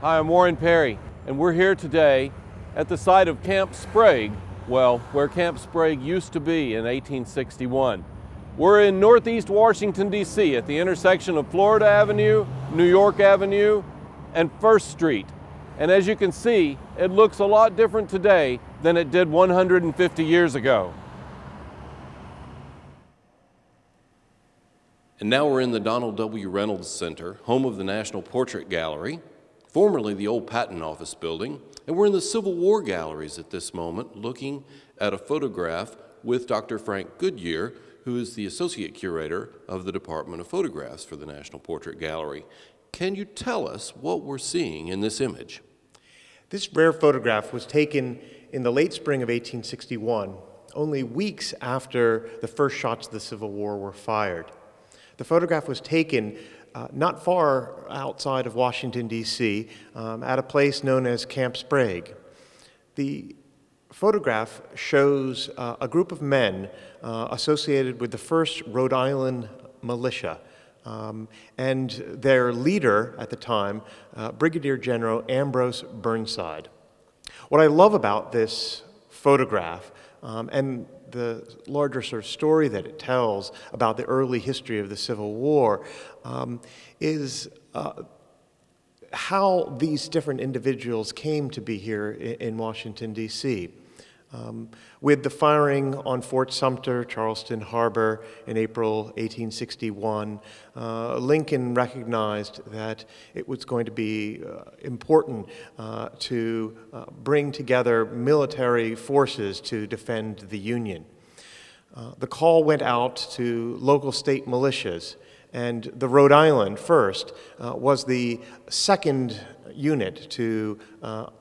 Hi, I'm Warren Perry, and we're here today at the site of Camp Sprague, well, where Camp Sprague used to be in 1861. We're in Northeast Washington, D.C., at the intersection of Florida Avenue, New York Avenue, and First Street. And as you can see, it looks a lot different today than it did 150 years ago. And now we're in the Donald W. Reynolds Center, home of the National Portrait Gallery, formerly the old Patent Office building. And we're in the Civil War galleries at this moment, looking at a photograph with Dr. Frank Goodyear, who is the Associate Curator of the Department of Photographs for the National Portrait Gallery. Can you tell us what we're seeing in this image? This rare photograph was taken in the late spring of 1861, only weeks after the first shots of the Civil War were fired. The photograph was taken uh, not far outside of Washington, D.C., um, at a place known as Camp Sprague. The photograph shows uh, a group of men uh, associated with the first Rhode Island militia. Um, and their leader at the time, uh, Brigadier General Ambrose Burnside. What I love about this photograph um, and the larger sort of story that it tells about the early history of the Civil War um, is uh, how these different individuals came to be here in, in Washington, D.C. Um, with the firing on Fort Sumter, Charleston Harbor in April 1861, uh, Lincoln recognized that it was going to be uh, important uh, to uh, bring together military forces to defend the Union. Uh, the call went out to local state militias, and the Rhode Island first uh, was the second unit to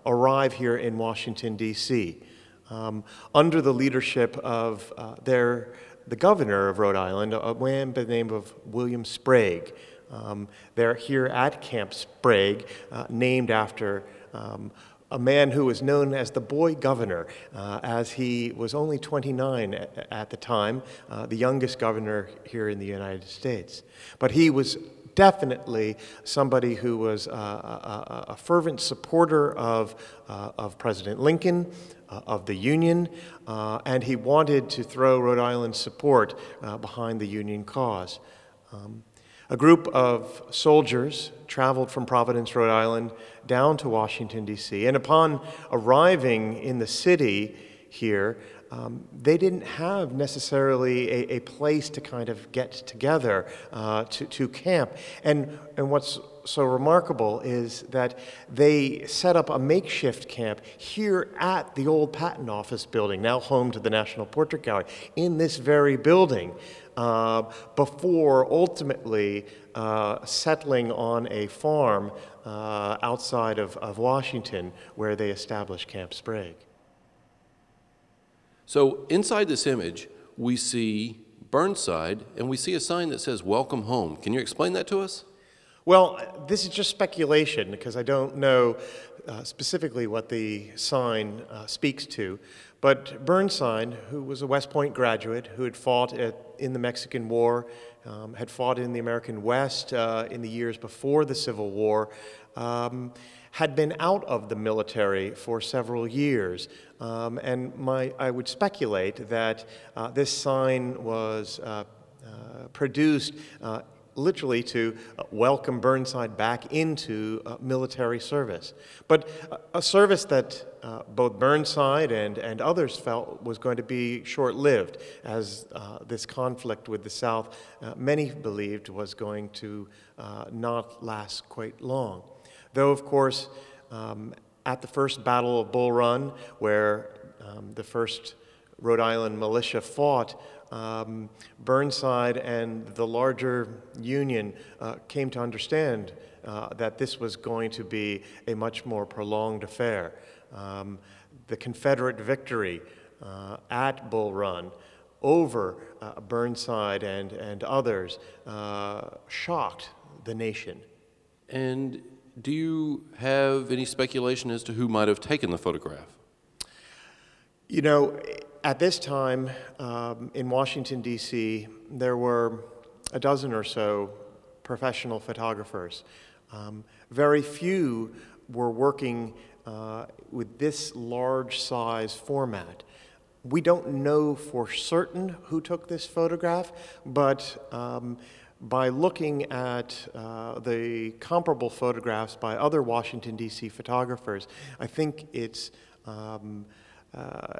arrive here in Washington, D.C um, under the leadership of uh, their, the governor of Rhode Island, a man by the name of William Sprague. Um, they're here at Camp Sprague, uh, named after um, a man who was known as the boy governor, uh, as he was only 29 at, at the time, uh, the youngest governor here in the United States. But he was definitely somebody who was uh, a, a, fervent supporter of, uh, of President Lincoln, uh, of the Union, uh, and he wanted to throw Rhode Island's support uh, behind the Union cause. Um, a group of soldiers traveled from Providence, Rhode Island, down to Washington, D.C., and upon arriving in the city here, um, they didn't have necessarily a, a, place to kind of get together uh, to, to camp. And, and what's so remarkable is that they set up a makeshift camp here at the old patent office building, now home to the National Portrait Gallery, in this very building, uh, before ultimately uh, settling on a farm uh, outside of, of Washington where they established Camp Sprague. So inside this image, we see Burnside and we see a sign that says Welcome Home. Can you explain that to us? Well, this is just speculation because I don't know uh, specifically what the sign uh, speaks to. But Burnside, who was a West Point graduate who had fought at, in the Mexican War, um, had fought in the American West uh, in the years before the Civil War, um, had been out of the military for several years. Um, and my, I would speculate that uh, this sign was uh, uh, produced uh, literally to uh, welcome Burnside back into uh, military service. But a service that uh, both Burnside and, and others felt was going to be short lived, as uh, this conflict with the South, uh, many believed, was going to not last quite long. Though, of course, um, at the first Battle of Bull Run, where um, the first Rhode Island militia fought, um, Burnside and the larger Union uh, came to understand uh, that this was going to be a much more prolonged affair. Um, the Confederate victory uh, at Bull Run over uh, Burnside and, and others uh, shocked the nation. And do you have any speculation as to who might have taken the photograph? You know, at this time um, in Washington, D.C., there were a dozen or so professional photographers. Um, very few were working uh, with this large size format. We don't know for certain who took this photograph, but um, by looking at uh, the comparable photographs by other Washington, D.C. photographers, I think it's um, uh,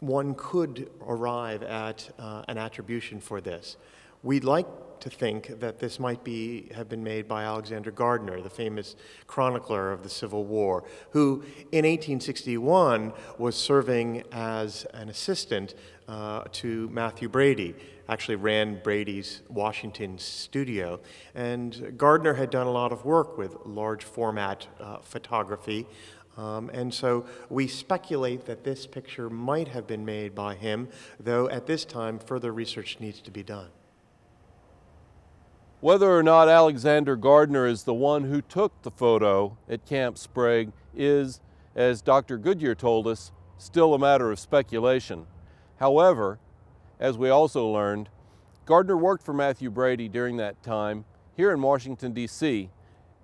one could arrive at uh, an attribution for this. We'd to think that this might be, have been made by Alexander Gardner, the famous chronicler of the Civil War, who in 1861 was serving as an assistant uh, to Mathew Brady, actually ran Brady's Washington studio. And Gardner had done a lot of work with large format uh, photography. Um, and so we speculate that this picture might have been made by him, though at this time further research needs to be done. Whether or not Alexander Gardner is the one who took the photo at Camp Sprague is, as Dr. Goodyear told us, still a matter of speculation. However, as we also learned, Gardner worked for Mathew Brady during that time here in Washington, D.C.,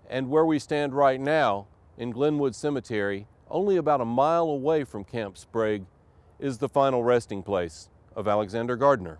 and where we stand right now in Glenwood Cemetery, only about a mile away from Camp Sprague, is the final resting place of Alexander Gardner.